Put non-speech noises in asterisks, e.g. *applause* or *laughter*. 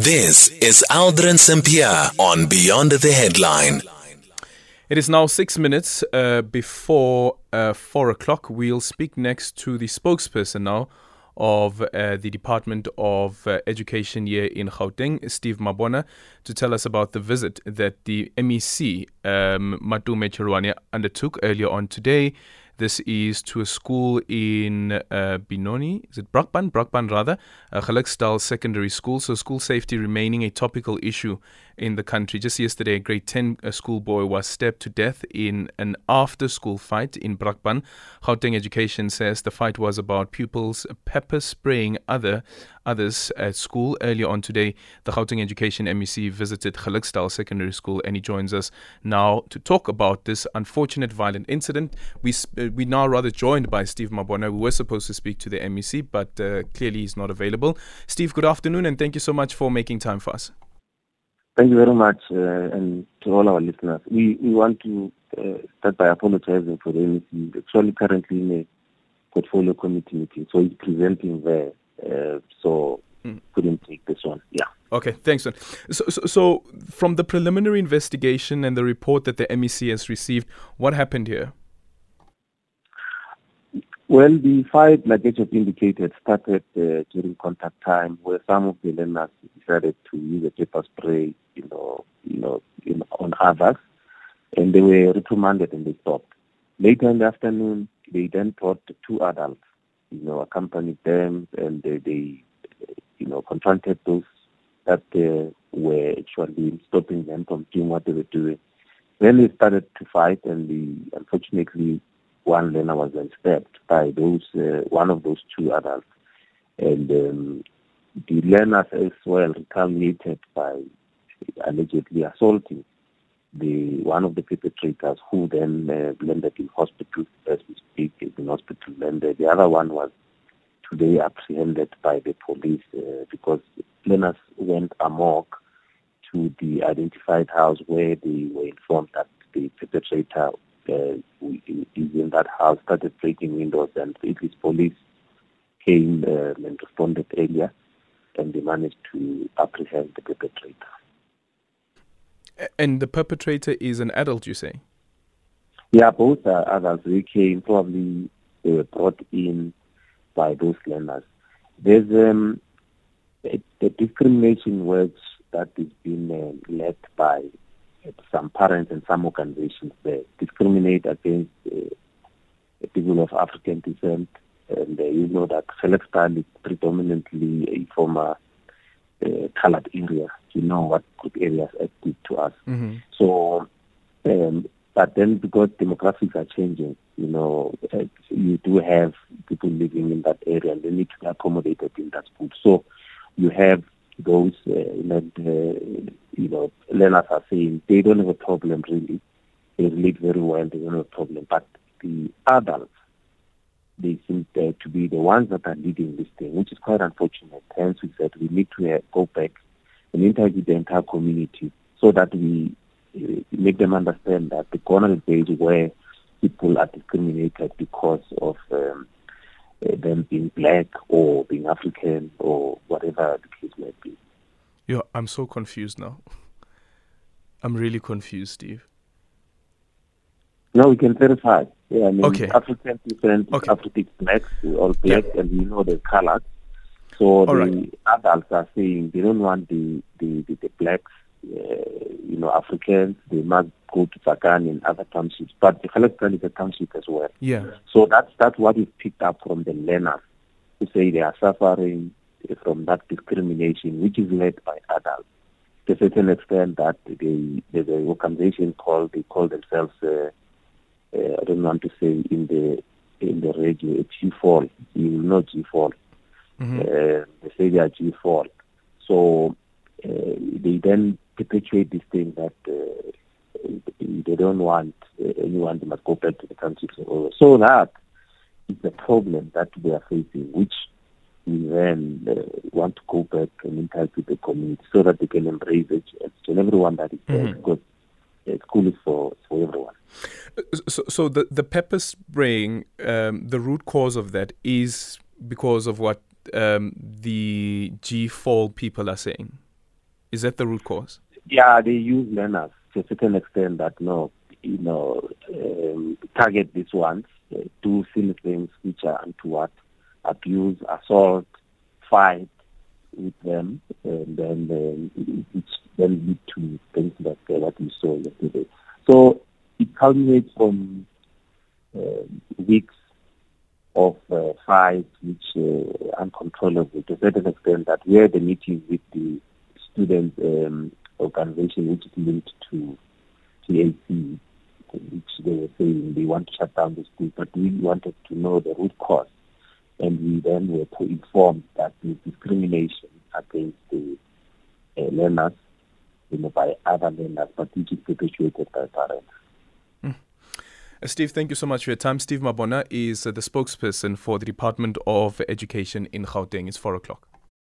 This is Aldrin Sampear on Beyond the Headline. It is now six minutes uh, before uh, four o'clock. We'll speak next to the spokesperson now of uh, the Department of uh, Education here in Gauteng, Steve Mabona, to tell us about the visit that the MEC, um, Matome Chiloane, undertook earlier on today. This is to a school in uh, Benoni. Is it Brakpan? Brakpan, rather. A Geluksdal Secondary School. So, school safety remaining a topical issue in the country. Just yesterday, a grade 10 schoolboy was stabbed to death in an after school fight in Brakpan. Gauteng Education says the fight was about pupils pepper spraying other others at school. Earlier on today, the Gauteng Education MEC visited Geluksdal Secondary School and he joins us now to talk about this unfortunate violent incident. We, uh, we now rather joined by Steve Mabona. We were supposed to speak to the MEC, but uh, clearly he's not available. Steve, good afternoon and thank you so much for making time for us. Thank you very much, uh, and to all our listeners. We we want to uh, start by apologizing for the MEC. Actually, currently in a portfolio committee meeting, so he's presenting there. Uh, so mm. couldn't take this one. Yeah. Okay, thanks. So, so, so, from the preliminary investigation and the report that the MEC has received, what happened here? Well, the fight, like just indicated, started uh, during contact time, where some of the learners decided to use a pepper spray, you know, you know, in, on others, and they were reprimanded and they stopped. Later in the afternoon, they then brought two adults, you know, accompanied them, and they, they you know, confronted those that uh, were actually stopping them from doing what they were doing. Then they started to fight, and the, unfortunately, one learner was then stabbed by those uh, one of those two adults, and um, the learners as well retaliated by allegedly assaulting the one of the perpetrators, who then uh, landed in hospital as we speak, in hospital, and the other one was today apprehended by the police uh, because learners went amok to the identified house where they were informed that the perpetrator uh, is in that house, started breaking windows, and Italy's police came uh, and responded earlier, and they managed to apprehend the perpetrator. And the perpetrator is an adult, you say? Yeah, both are adults. They came probably they were brought in by those learners. There's um, a, a discrimination works that is being uh, led by some parents and some organizations that discriminate against uh, people of African descent. And uh, you know that Geluksdal is predominantly a former uh, colored area. You know what good areas are good to us. Mm-hmm. So, um, but then because demographics are changing, you know, uh, you do have people living in that area and they need to be accommodated in that school. So you have those uh, that, uh, you know, learners are saying they don't have a problem really. They relate very well, they don't have a problem. But the adults, they seem to be the ones that are leading this thing, which is quite unfortunate. Hence, we said we need to uh, go back and interview the entire community so that we uh, make them understand that the corner is page where people are discriminated because of um, uh, them being black or being African or whatever the case may be. Yeah, I'm so confused now. *laughs* I'm really confused, Steve. No, we can verify. Yeah, I mean, okay. African different, okay. African blacks, all black, yeah. and you know the colors. So all the right. adults are saying they don't want the the, the, the blacks, uh, you know, Africans. They must go to Tsakani and other townships. But the Geluksdal is a township as well. Yeah. So that's that's what is picked up from the learners to say they are suffering from that discrimination, which is led by adults. To a certain extent, that they, there's an organization called they call themselves. Uh, uh, I don't want to say in the in the radio, G4. You know G4. Mm-hmm. Uh, they say they are G4. So uh, they then perpetuate this thing that uh, they don't want anyone to must go back to the country. So, so that is the problem that we are facing, which we then uh, want to go back and interact with the community so that they can embrace it and everyone that is there mm-hmm. because uh, school is for, for everyone. So, so the, the pepper spraying, um, the root cause of that is because of what um, the G4 people are saying? Is that the root cause? Yeah, they use learners to a certain extent that no, you know, um, target these ones, uh, do silly things which are untoward, abuse, assault, fight with them, and then um, which then lead to things like uh, what we saw yesterday. So it culminates from uh, weeks of uh, fights, which uh, uncontrollable to a certain extent that we had a meeting with the student um, organization which is linked to TAC, which they were saying they want to shut down the school, but we wanted to know the root cause. And we then were informed that the discrimination against the uh, learners you know, by other learners, but which is perpetuated by parents. Uh, Steve, thank you so much for your time. Steve Mabona is uh, the spokesperson for the Department of Education in Gauteng. It's 4 o'clock.